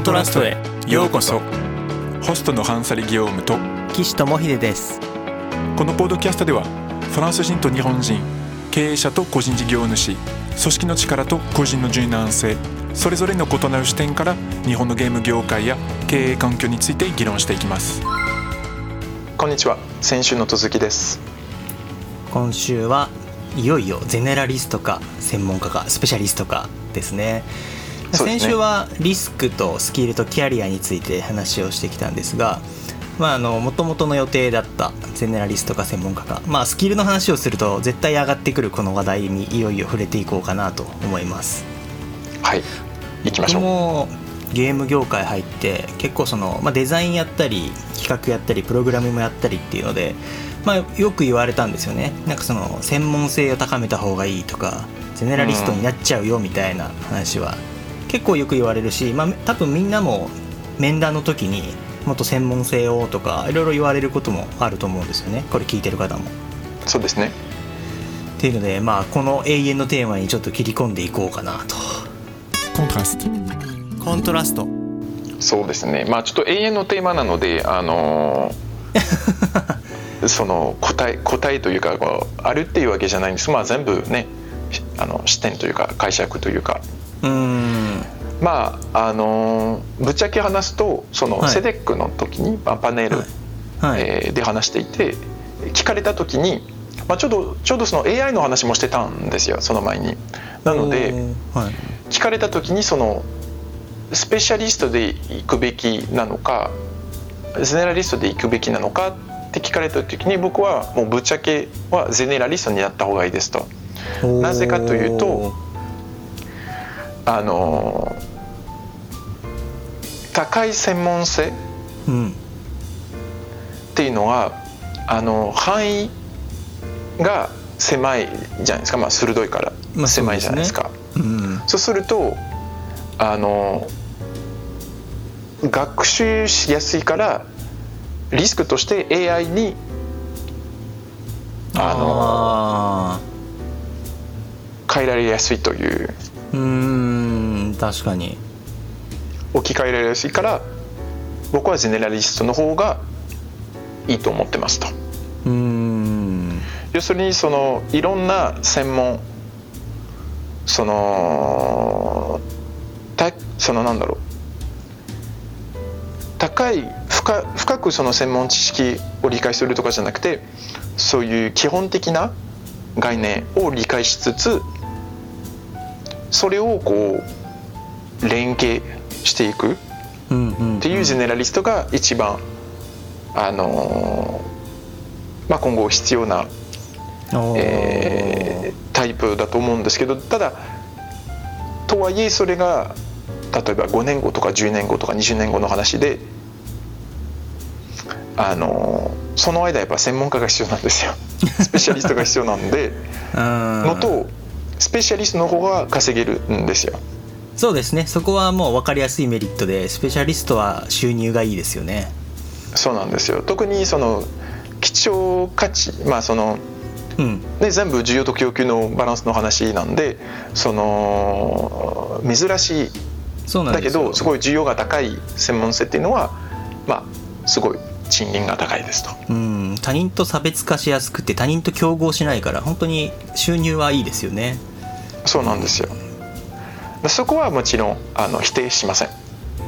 ントラストへようこそ。ホストのハンサリ・ギオームと岸智秀です。このポッドキャストではフランス人と日本人経営者と個人事業主組織の力と個人の柔軟性それぞれの異なる視点から日本のゲーム業界や経営環境について議論していきます。こんにちは。先週の続きです。今週はいよいよゼネラリストか専門家かスペシャリストかですね先週はリスクとスキルとキャリアについて話をしてきたんですがもともとの予定だったゼネラリストか専門家か、まあ、スキルの話をすると絶対上がってくるこの話題にいよいよ触れていこうかなと思います。はい。行きましょう。もゲーム業界入って結構その、まあ、デザインやったり企画やったりプログラムもやったりっていうので、まあ、よく言われたんですよね。なんかその専門性を高めた方がいいとかゼネラリストになっちゃうよみたいな話は結構よく言われるし、まあ、多分みんなも面談の時にもっと専門性をとかいろいろ言われることもあると思うんですよね。これ聞いてる方も。そうですね。っていうので、まあ、この永遠のテーマにちょっと切り込んでいこうかなと。コントラスト。コントラスト。そうですね。まあちょっと永遠のテーマなのであのー、その答え答えというかあるっていうわけじゃないんです。まあ全部ねあの視点というか解釈というかうん。まああのぶっちゃけ話すとその、セデックの時に、まあ、パネル、はい、えー、で話していて聞かれた時に、まあ、ちょうどちょうどその AI の話もしてたんですよその前に。なので、はい、聞かれた時にそのスペシャリストで行くべきなのかゼネラリストで行くべきなのかって聞かれた時に僕はもうぶっちゃけはゼネラリストになった方がいいですと。なぜかというとあの高い専門性っていうのは、あの範囲が狭いじゃないですか、まあ、鋭いから狭いじゃないですか。そう、ん、そうするとあの学習しやすいからリスクとして AI にあの変えられやすいという。うん確かに。置き換えられやすいから僕はゼネラリストの方がいいと思ってますと。うん。要するにそのいろんな専門そのたそのなんだろう。高い深深くその専門知識を理解するとかじゃなくてそういう基本的な概念を理解しつつそれをこう連携していくっていうゼネラリストが一番あのまあ今後必要な、えー、タイプだと思うんですけどただとはいえそれが例えば5年後とか10年後とか20年後の話であのその間やっぱ専門家が必要なんですよ。スペシャリストが必要なんで のとスペシャリストの方が稼げるんですよそうですね。そこはもう分かりやすいメリットでスペシャリストは収入がいいですよね。そうなんですよ。特にその貴重価値まあその、うん。ね、全部需要と供給のバランスの話なんでその珍しい。だけどすごい需要が高い専門性っていうのはまあすごい賃金が高いですと。うん。他人と差別化しやすくて他人と競合しないから本当に収入はいいですよね。そうなんですよそこはもちろんあの否定しません,、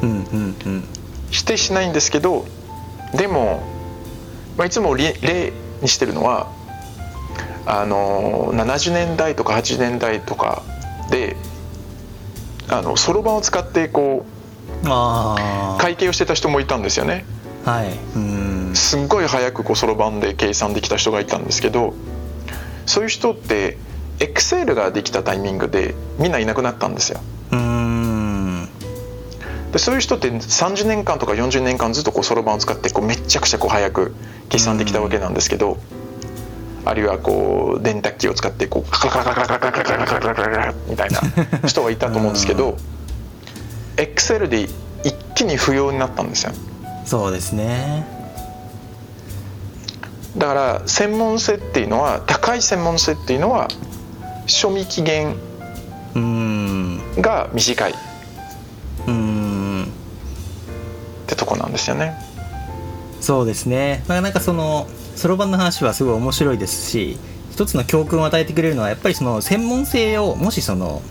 うんうんうん、否定しないんですけどでも、まあ、いつも例にしてるのはあの70年代とか80年代とかでそろばんを使ってこう会計をしてた人もいたんですよね。はい、うん。すっごい早くそろばんで計算できた人がいたんですけどそういう人ってエクセルができたタイミングでみんないなくなったんですよ。うんでそういう人って30年間とか40年間ずっとそろばんを使ってこうめちゃくちゃこう早く計算できたわけなんですけど。あるいはこう電卓機を使ってこうカカカカカカカカカカカカカみたいな人がいたと思うんですけど、エクセルで一気に不要になったんですよ。そうですねだから専門性っていうのは高い専門性っていうのは賞味期限が短い。うんなんですよね。そうですね、まあ、なんかそのそろばんの話はすごい面白いですし一つの教訓を与えてくれるのはやっぱりその専門性をもしその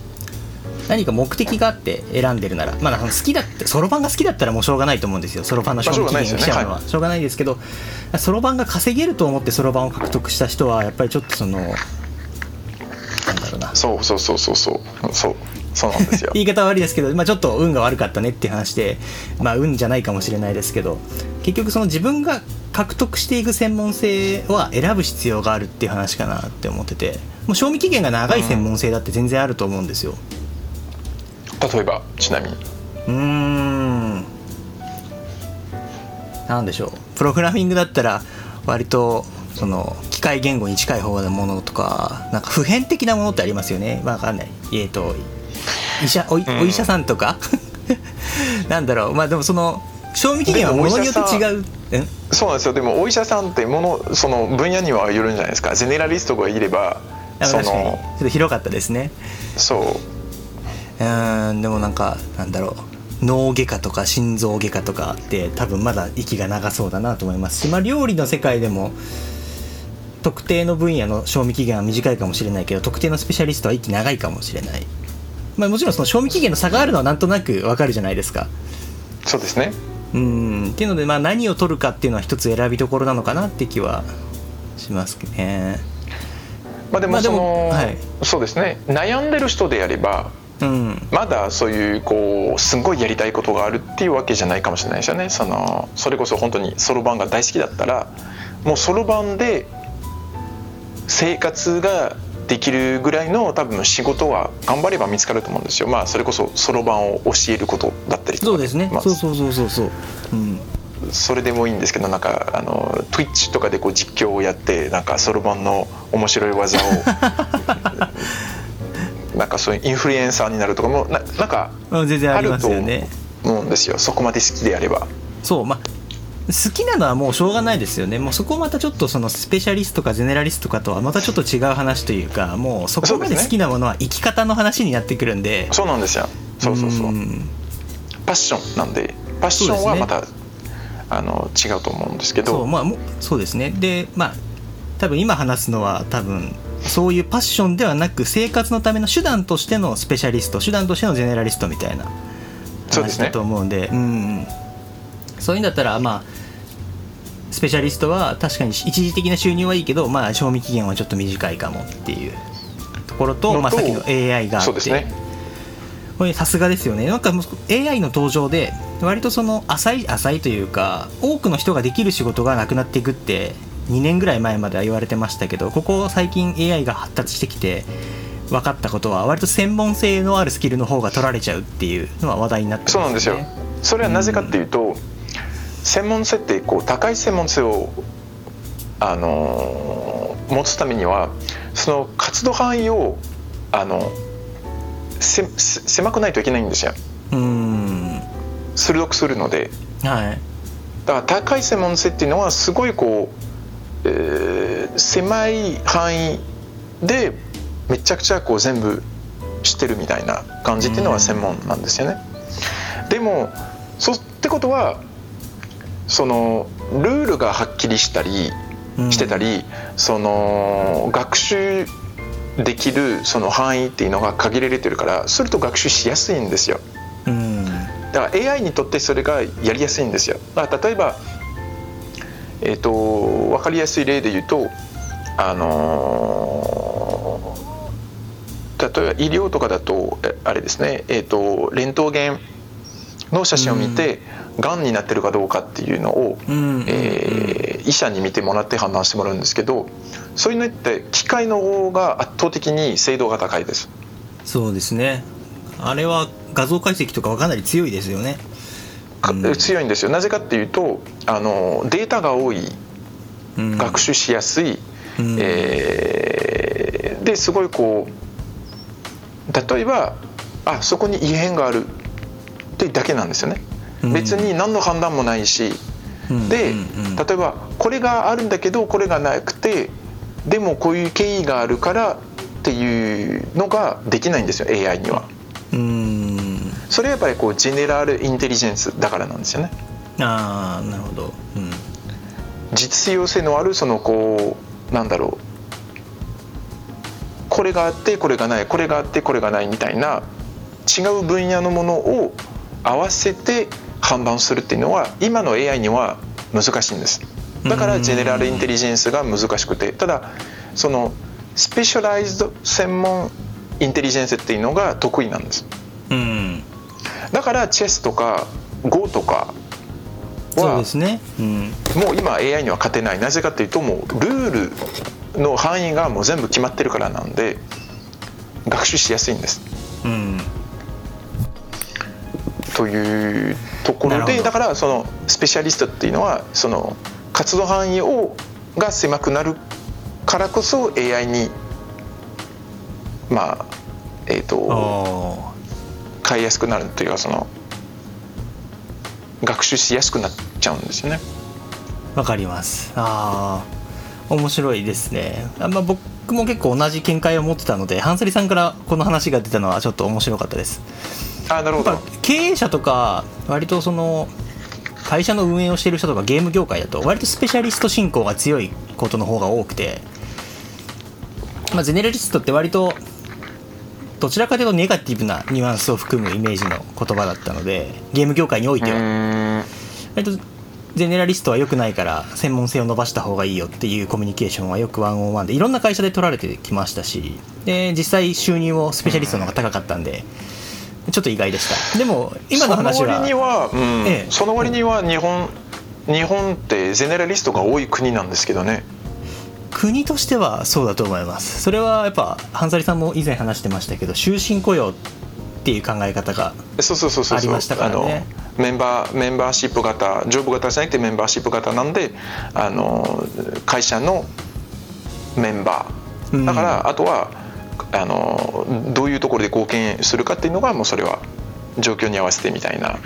何か目的があって選んでるならまあ好きだってそろばんが好きだったらもうしょうがないと思うんですよ。そろばんの賞味期限が来ちゃうのは。しょうがないですけどそろばんが稼げると思ってそろばんを獲得した人はやっぱりちょっとそのそうそうそうそうそうそうそうなんですよ。言い方悪いですけど、まあ、ちょっと運が悪かったねっていう話で、まあ、運じゃないかもしれないですけど結局その自分が獲得していく専門性は選ぶ必要があるっていう話かなって思っててもう賞味期限が長い専門性だって全然あると思うんですよ、うん、例えばちなみに。うん。なんでしょう。プログラミングだったら割とその機械言語に近い方のものとかなんか普遍的なものってありますよね。わかんない。えっ、ー、と医者おお医者さんとか。なんだろう。まあでもその賞味期限はものによって違う。そうなんですよ。でもお医者さんってものその分野にはよるんじゃないですか。ゼネラリストがいればそのちょっと広かったですね。そう。うんでもなんかなんだろう。脳外科とか心臓外科とかって多分まだ息が長そうだなと思いますし、まあ、料理の世界でも特定の分野の賞味期限は短いかもしれないけど特定のスペシャリストは息長いかもしれない、まあ、もちろんその賞味期限の差があるのはなんとなくわかるじゃないですか。そうですね。うん。っていうので、まあ、何を取るかっていうのは一つ選びどころなのかなって気はしますね。まあ、でもその、はい、そうですね。悩んでる人であれば、うん、まだそういうこうすごいやりたいことがあるっていうわけじゃないかもしれないですよね。そのそれこそ本当にそろばんが大好きだったらもうそろばんで生活ができるぐらいの多分仕事は頑張れば見つかると思うんですよ。まあそれこそそろばんを教えることだったりとか、そうですね、まあ、そうそうそうそうそう、うん、それでもいいんですけどなんかあの Twitch とかでこう実況をやってなんかそろばんの面白い技を。なんかそういうインフルエンサーになるとかもななんかあると思うんですよ。そこまで好きであれば。そうまあ好きなのはもうしょうがないですよね。もうそこまたちょっとそのスペシャリストかゼネラリストかとはまたちょっと違う話というかもうそこまで好きなものは生き方の話になってくるんで。そうなんですよ。そうそうそう。パッションなんでパッションはまた、ね、あの違うと思うんですけど。そう,、まあ、そうですね。でまあ多分今話すのは多分そういうパッションではなく生活のための手段としてのスペシャリスト手段としてのゼネラリストみたいな話だと思うんで、ね、うんそういうんだったらまあスペシャリストは確かに一時的な収入はいいけど、まあ、賞味期限はちょっと短いかもっていうところと、まあ、さっきの AI があって、ね、これさすがですよね。なんか AI の登場で割とその浅い浅いというか多くの人ができる仕事がなくなっていくって2年ぐらい前までは言われてましたけどここ最近 AI が発達してきて分かったことは割と専門性のあるスキルの方が取られちゃうっていうのは話題になってます、ね、そうなんですよ。それはなぜかっていうと、うん専門性ってこう高い専門性をあの持つためにはその活動範囲をあのせ狭くないといけないんですよ。うん鋭くするので、はい、だから高い専門性っていうのはすごいこう、えー、狭い範囲でめちゃくちゃこう全部知ってるみたいな感じっていうのは専門なんですよね。でもそってことはそのルールがはっきりしたりしてたり、うん、その学習できるその範囲っていうのが限られてるからすると学習しやすいんですよ。うん、だから AI にとってそれがやりやすいんですよ。だから例えば、えーと、分かりやすい例で言うとあのー、例えば医療とかだとあれですね、えーと、レントゲンの写真を見て、うんがんになってるかどうかっていうのを、うん。えー、医者に見てもらって判断してもらうんですけどそういうのって機械の方が圧倒的に精度が高いです。そうですね。あれは画像解析とかはかなり強いですよね、うん、強いんですよ。なぜかっていうとあのデータが多い、うん、学習しやすい、うん、えー、ですごいこう例えばあそこに異変があるってだけなんですよね別に何の判断もないし、で例えばこれがあるんだけどこれがなくてでもこういう経緯があるからっていうのができないんですよ AI には。それはやっぱりこうジェネラルインテリジェンスだからなんですよね。ああなるほど、うん、実用性のあるそのこうなんだろう。これがあってこれがない。これがあってこれがないみたいな違う分野のものを合わせて販売するっていうのは今の AI には難しいんです。だからジェネラルインテリジェンスが難しくてただそのスペシャライズド専門インテリジェンスっていうのが得意なんです、うん、だからチェスとか Go とかそうですね、うん、もう今 AI には勝てない。なぜかっていうともうルールの範囲がもう全部決まってるからなんで学習しやすいんです、うん、というところでだからそのスペシャリストっていうのはその活動範囲をが狭くなるからこそ AI にまあえっ、ー、と変えやすくなるというかその学習しやすくなっちゃうんですよね。わかります。ああ面白いですね。あ、まあ、僕も結構同じ見解を持ってたのでハンサリさんからこの話が出たのはちょっと面白かったですあなるほど。経営者とか割とその会社の運営をしている人とかゲーム業界だと割とスペシャリスト進行が強いことの方が多くて、まあ、ゼネラリストって割とどちらかというとネガティブなニュアンスを含むイメージの言葉だったのでゲーム業界においては。割とゼネラリストは良くないから専門性を伸ばした方がいいよっていうコミュニケーションはよくワンオンワンでいろんな会社で取られてきましたしで実際収入もスペシャリストの方が高かったんでちょっと意外でした。でも今の話はその割には、うん。ええ、その割には日本日本ってゼネラリストが多い国なんですけどね。国としてはそうだと思います。それはやっぱハンさんも以前話してましたけど終身雇用っていう考え方がありましたからね。メンバーメンバーシップ型ジョブ型じゃなくてメンバーシップ型なんであの会社のメンバー。だから、あとはあのどういうところで貢献するかっていうのがもうそれは状況に合わせてみたいな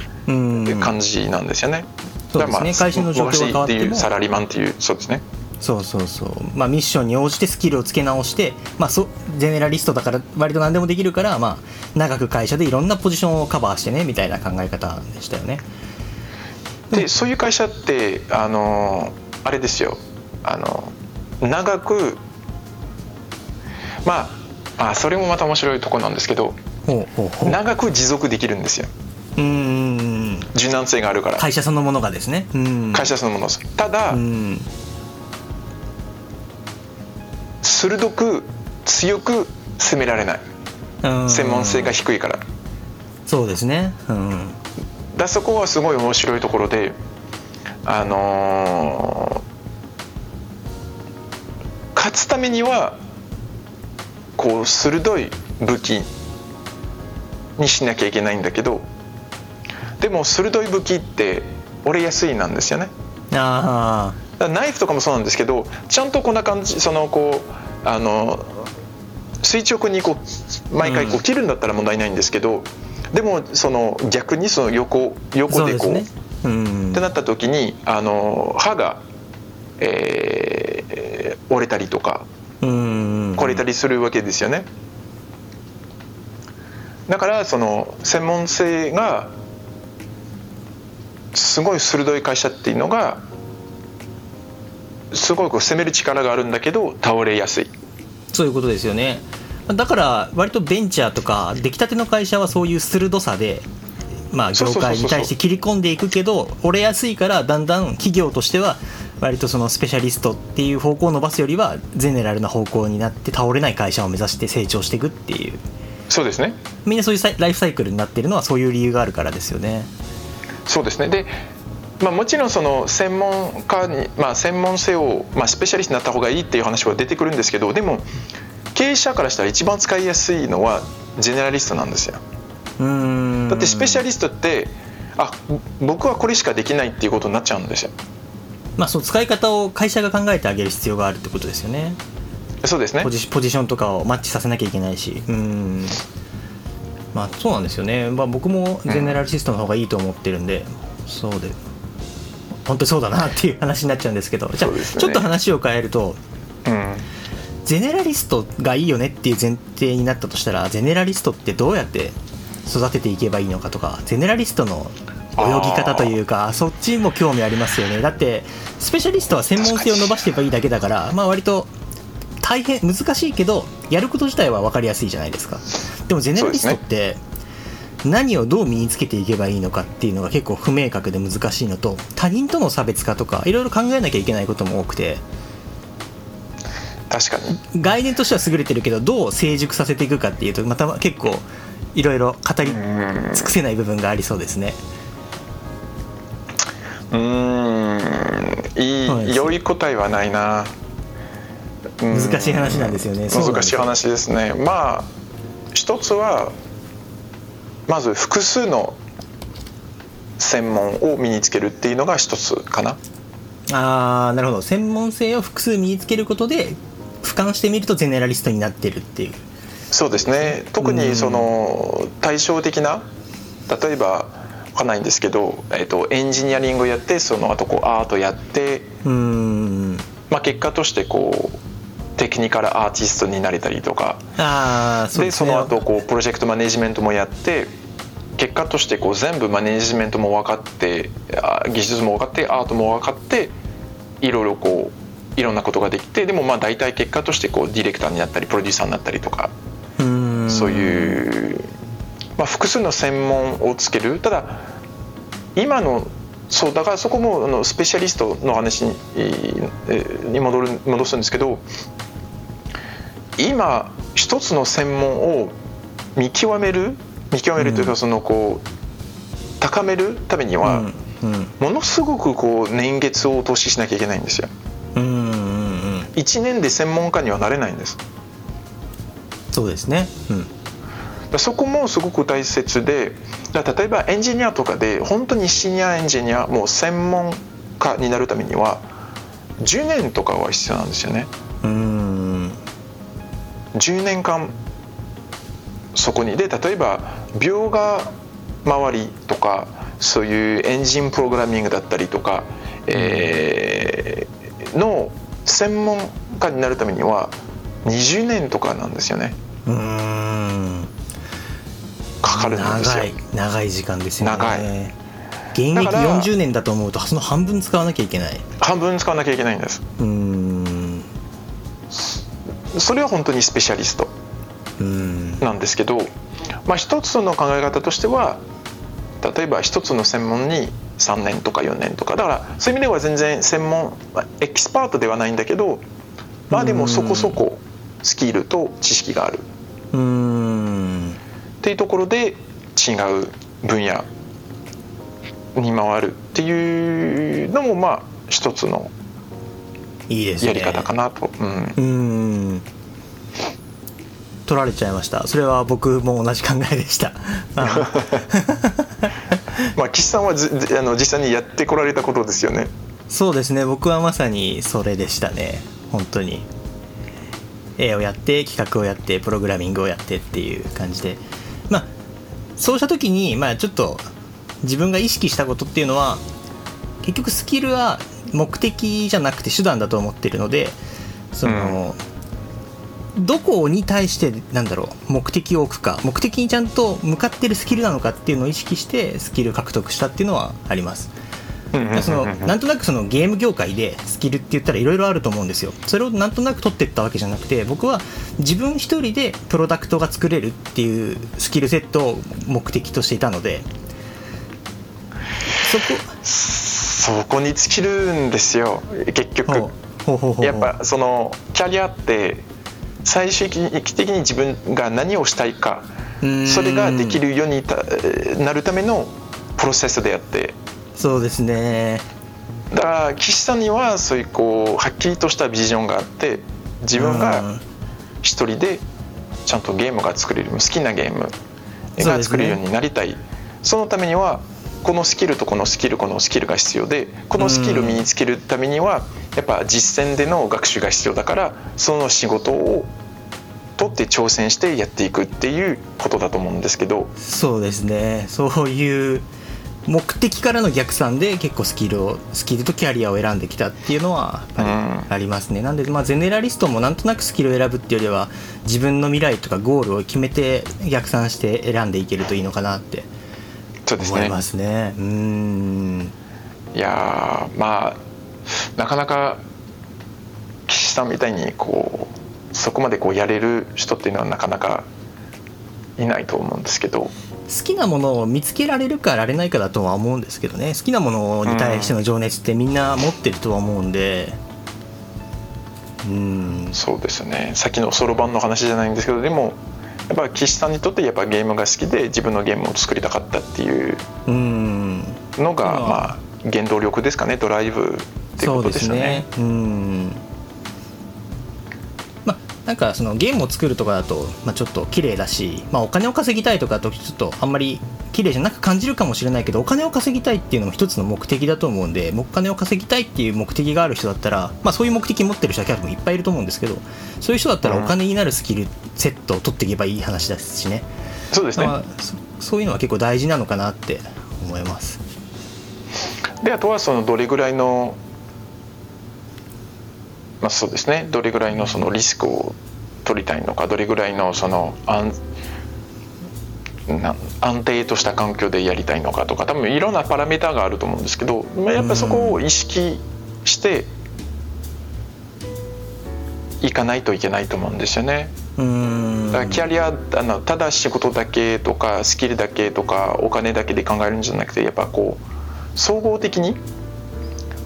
感じなんですよね。そうですね、会社の状況がっても。サラリーマンっていうそうですね。そうそうそう、まあ、ミッションに応じてスキルをつけ直して、まあ、そゼネラリストだから割と何でもできるから、まあ、長く会社でいろんなポジションをカバーしてねみたいな考え方でしたよね。でそういう会社ってあのあれですよ。あの長くまああそれもまた面白いとこなんですけど長く持続できるんですよ。うん柔軟性があるから。会社そのものがですね。会社そのものただ鋭く強く攻められない。専門性が低いから。そうですね。うん。だそこはすごい面白いところであのー、勝つためにはこう鋭い武器にしなきゃいけないんだけどでも鋭い武器って折れやすいなんですよね。あナイフとかもそうなんですけどちゃんとこんな感じそのこうあの垂直にこう毎回こう切るんだったら問題ないんですけど、うん、でもその逆にその横横でこう、ね。うん、ってなった時にあの刃が、えー、折れたりとか、うん、壊れたりするわけですよね。だからその専門性がすごい鋭い会社っていうのがすごいこう攻める力があるんだけど倒れやすい。そういうことですよね。だから割とベンチャーとか出来たての会社はそういう鋭さでまあ業界に対して切り込んでいくけど折れやすいからだんだん企業としては割とそのスペシャリストっていう方向を伸ばすよりはゼネラルな方向になって倒れない会社を目指して成長していくっていう。そうですね。みんなそういうライフサイクルになってるのはそういう理由があるからですよね。そうですね。でまあ、もちろんその専門家に、まあ、専門性を、まあ、スペシャリストになった方がいいっていう話は出てくるんですけどでも経営者からしたら一番使いやすいのはジェネラリストなんですよ。だってスペシャリストってあ僕はこれしかできないっていうことになっちゃうんですよ。まあ、そう使い方を会社が考えてあげる必要があるってことですよね。そうですね。ポジポジションとかをマッチさせなきゃいけないし。うん。まあ、そうなんですよね、まあ、僕もゼネラリストの方がいいと思ってるんで、うん、そうで本当にそうだなっていう話になっちゃうんですけど。じゃちょっと話を変えると、うん、ゼネラリストがいいよねっていう前提になったとしたらゼネラリストってどうやって育てていけばいいのかとかゼネラリストの泳ぎ方というかそっちも興味ありますよね。だってスペシャリストは専門性を伸ばしていけばいいだけだからまあ割と大変難しいけどやること自体は分かりやすいじゃないですか。でもゼネラリストって何をどう身につけていけばいいのかっていうのが結構不明確で難しいのと他人との差別化とかいろいろ考えなきゃいけないことも多くて。確かに。概念としては優れてるけどどう成熟させていくかっていうとまた結構いろいろ語り尽くせない部分がありそうですね。うん。いい良い答えはないな。難しい話なんですよね。難しい話ですね。まあ一つはまず複数の専門を身につけるっていうのが一つかな。ああなるほど。専門性を複数身につけることで俯瞰してみるとゼネラリストになってるっていう。そうですね。特にその対照的な例えば分かんないんですけど、えーと、エンジニアリングやってその後こうアートやってうん。まあ、結果としてこうテクニカルアーティストになれたりとか。あそで、ね、その後こうプロジェクトマネジメントもやって結果としてこう全部マネジメントも分かって技術も分かってアートも分かっていろいろこういろんなことができてでもまあ大体結果としてこうディレクターになったりプロデューサーになったりとか。そういう、まあ、複数の専門をつける。ただ今のそうだからそこもあのスペシャリストの話にに戻る戻すんですけど今一つの専門を見極める見極めるというか、そのこう高めるためには、ものすごくこう年月を投資しなきゃいけないんですよ。うんうんうん、1年で専門家にはなれないんです。そうですね、うん、そこもすごく大切で例えばエンジニアとかで本当にシニアエンジニアもう専門家になるためには10年とかは必要なんですよね。うん10年間そこにで例えば描画周りとかそういうエンジンプログラミングだったりとか、えー、の専門家になるためには20年とかなんですよね。うんかかるんですよ。長い長い時間ですよね。長い。現役40年だと思うとその半分使わなきゃいけない。半分使わなきゃいけないんです。うん。それは本当にスペシャリストなんですけど、まあ、一つの考え方としては例えば一つの専門に3年とか4年とか。だからそういう意味では全然専門エキスパートではないんだけどまあでもそこそこスキルと知識があるっていうところで違う分野に回るっていうのもまあ一つのやり方かなと。いいね、うん。取られちゃいました。それは僕も同じ考えでした。まあ岸さんはあの実際にやってこられたことですよね。そうですね。僕はまさにそれでしたね。本当に。絵をやって企画をやってプログラミングをやってっていう感じでまあそうした時にまあちょっと自分が意識したことっていうのは結局スキルは目的じゃなくて手段だと思ってるのでその、うん、どこに対してなんだろう目的を置くか目的にちゃんと向かってるスキルなのかっていうのを意識してスキル獲得したっていうのはあります。そのなんとなくそのゲーム業界でスキルって言ったらいろいろあると思うんですよ。それをなんとなく取っていったわけじゃなくて僕は自分一人でプロダクトが作れるっていうスキルセットを目的としていたのでそこそこに尽きるんですよ。結局。やっぱそのキャリアって最終的に自分が何をしたいかそれができるようになるためのプロセスであってそうですね。だから岸さんにはそういうこうはっきりとしたビジョンがあって自分が一人でちゃんとゲームが作れる好きなゲームが作れるようになりたい。そ、ね,、のためにはこのスキルとこのスキルこのスキルが必要でこのスキルを身につけるためにはやっぱ実践での学習が必要だからその仕事を取って挑戦してやっていくっていうことだと思うんですけど。そうですね。そういう目的からの逆算で結構スキルをスキルとキャリアを選んできたっていうのはやっぱりありますね、うん、なんでまあゼネラリストもなんとなくスキルを選ぶっていうよりは自分の未来とかゴールを決めて逆算して選んでいけるといいのかなって思いますね。う、ね、ん。いやまあなかなか岸さんみたいにこうそこまでこうやれる人っていうのはなかなかいないと思うんですけど。好きなものを見つけられるかられないかだとは思うんですけどね。好きなものに対しての情熱ってみんな持ってるとは思うんで。うん。そうですね。さっきのそろばんの話じゃないんですけどでもやっぱ岸さんにとってやっぱゲームが好きで自分のゲームを作りたかったっていうのがまあ。原動力ですかね。ドライブっていうことですよね。うね。うんなんかそのゲームを作るとかだと、まあ、ちょっと綺麗だし、まあ、お金を稼ぎたいとかとちょっとあんまり綺麗じゃなく感じるかもしれないけどお金を稼ぎたいっていうのも一つの目的だと思うんでお金を稼ぎたいっていう目的がある人だったら、まあ、そういう目的持ってる人はキャラもいっぱいいると思うんですけどそういう人だったらお金になるスキルセットを取っていけばいい話ですしね、そうですね、まあ、そういうのは結構大事なのかなって思います。であとはそのどれぐらいのまあ、そうですねどれぐらいのそのリスクを取りたいのかどれぐらいのその安安定とした環境でやりたいのかとか多分いろんなパラメーターがあると思うんですけど、まあ、やっぱりそこを意識していかないといけないと思うんですよね。だからキャリアあのただ仕事だけとかスキルだけとかお金だけで考えるんじゃなくてやっぱこう総合的に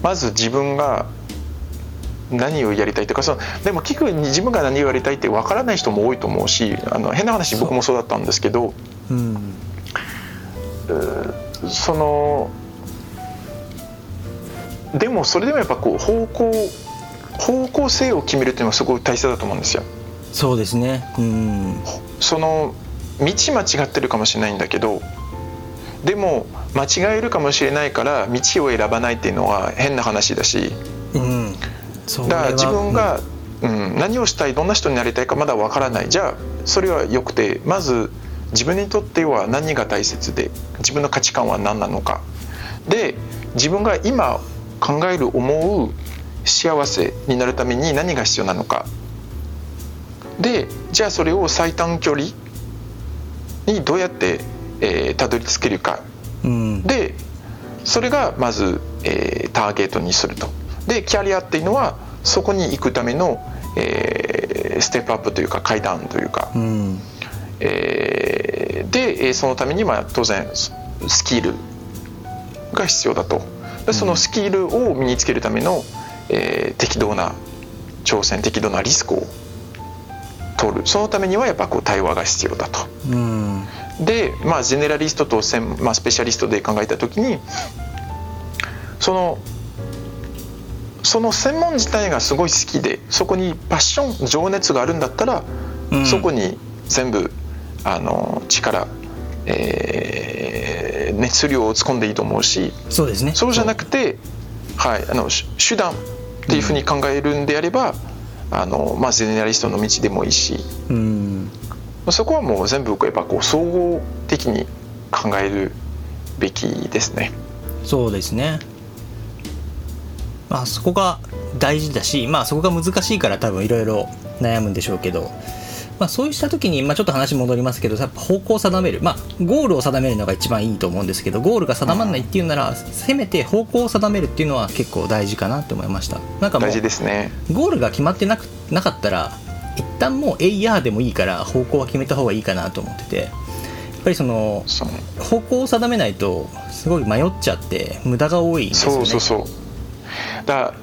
まず自分が何をやりたいとかそのでも聞くに自分が何をやりたいってわからない人も多いと思うしあの変な話僕もそうだったんですけどそ,、うん、そのでもそれでもやっぱこう方向方向性を決めるっていうのはすごい大切だと思うんですよ。そうですね、うん、その道間違ってるかもしれないんだけどでも間違えるかもしれないから道を選ばないっていうのは変な話だし、うん、だから自分が、うん、何をしたいどんな人になりたいかまだわからない。じゃあそれはよくてまず自分にとっては何が大切で自分の価値観は何なのか。で自分が今考える思う幸せになるために何が必要なのか。でじゃあそれを最短距離にどうやってえー、たどり着けるか、うん、でそれがまず、えー、ターゲットにするとでキャリアっていうのはそこに行くための、えー、ステップアップというか階段というか、うん、えー、でそのためには当然スキルが必要だと。でそのスキルを身につけるための、えー、適度な挑戦適度なリスクを取る。そのためにはやっぱこう対話が必要だと。うん、でまあジェネラリストとまあ、スペシャリストで考えた時にそのその専門自体がすごい好きでそこにパッション情熱があるんだったら、うん、そこに全部あの力、えー、熱量を突っ込んでいいと思うしそうですね。そうじゃなくて、はい、あの手段っていうふうに考えるんであれば、うん、あのまあ、ゼネラリストの道でもいいし、うん、そこはもう全部やっぱこう総合的に考えるべきですね。そうですねまあ、そこが大事だし、まあ、そこが難しいから多分いろいろ悩むんでしょうけど、まあ、そうした時に、まあ、ちょっと話戻りますけどやっぱ方向を定める、まあ、ゴールを定めるのが一番いいと思うんですけどゴールが定まらないっていうなら、せめて方向を定めるっていうのは結構大事かなって思いました。なんかもう大事ですね。ゴールが決まってなくなかったら一旦もうえいやーでもいいから方向は決めた方がいいかなと思っててやっぱりその方向を定めないとすごい迷っちゃって無駄が多いんですよね。そうそうそうだ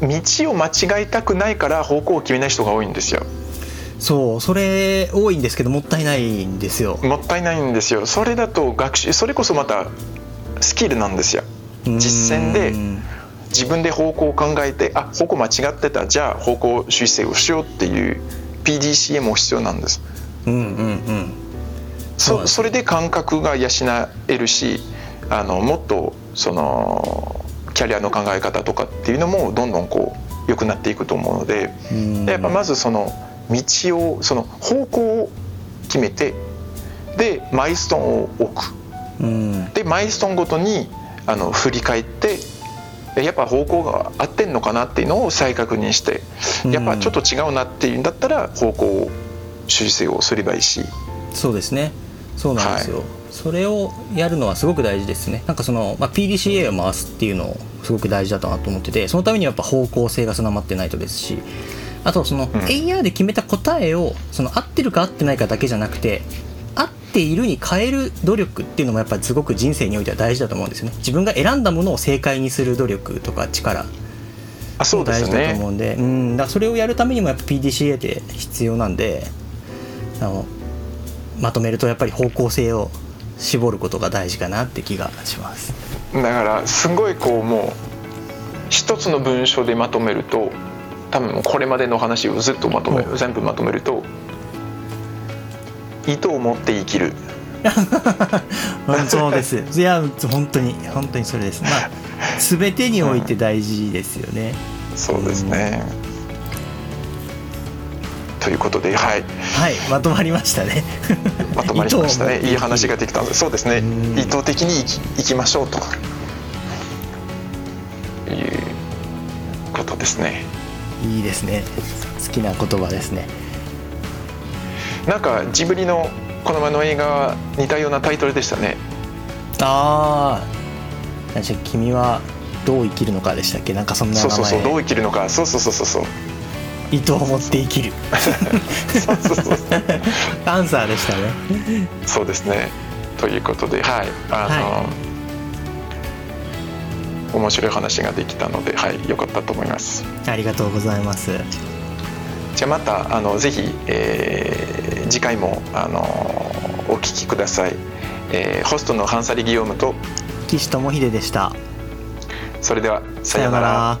道を間違えたくないから方向を決めない人が多いんですよ。そうそれ多いんですけどもったいないんですよ。もったいないんですよ。それだと学習それこそまたスキルなんですよ。実践で自分で方向を考えてあ方向間違ってた。じゃあ方向修正をしようっていう PDCA も必要なんです。うんうんうん。そそれで感覚が養えるしあのもっとそのキャリアの考え方とかっていうのもどんどんこう良くなっていくと思うのでやっぱまずその道をその方向を決めてでマイストーンを置く。でマイストーンごとにあの振り返ってやっぱ方向が合ってんのかなっていうのを再確認してやっぱちょっと違うなっていうんだったら方向を修正をすればいいし。そうですね。そうなんですよ、はいそれをやるのはすごく大事ですね。なんかその、まあ、PDCA を回すっていうのをすごく大事だなと思っててそのためにはやっぱ方向性が備わってないとですしあとその、AR で決めた答えをその合ってるか合ってないかだけじゃなくて合っているに変える努力っていうのもやっぱりすごく人生においては大事だと思うんですよね。自分が選んだものを正解にする努力とか力あそう大事だと思うんで。うん。だそれをやるためにもやっぱ PDCA って必要なんであのまとめるとやっぱり方向性を絞ることが大事かなって気がします。だからすごいこうもう一つの文章でまとめると多分これまでの話をずっとまとめる全部まとめると意図を持って生きる。そうです。いや本当に本当にそれです。まあ全てにおいて大事ですよね、うん、そうですね、うん、ということではい。はいまとまりましたね。まとまりましたね。いい話ができたので。そうですね。意図的に生きましょうということですね。いいですね。好きな言葉ですね。なんかジブリのこの前の映画似たようなタイトルでしたね。ああじゃ君はどう生きるのかでしたっけ？なんかそんなそうそうそう。どう生きるのか。そうそうそうそうそう意図を持って生きる。そうそうそうアンサーでしたね。そうですね。ということではい。あの、はい、面白い話ができたのではい。良かったと思います。ありがとうございます。じゃあまたあのぜひ、えー、次回もあのお聞きください、えー、ホストのハンサリ・ギヨームと岸智秀でした。それではさようなら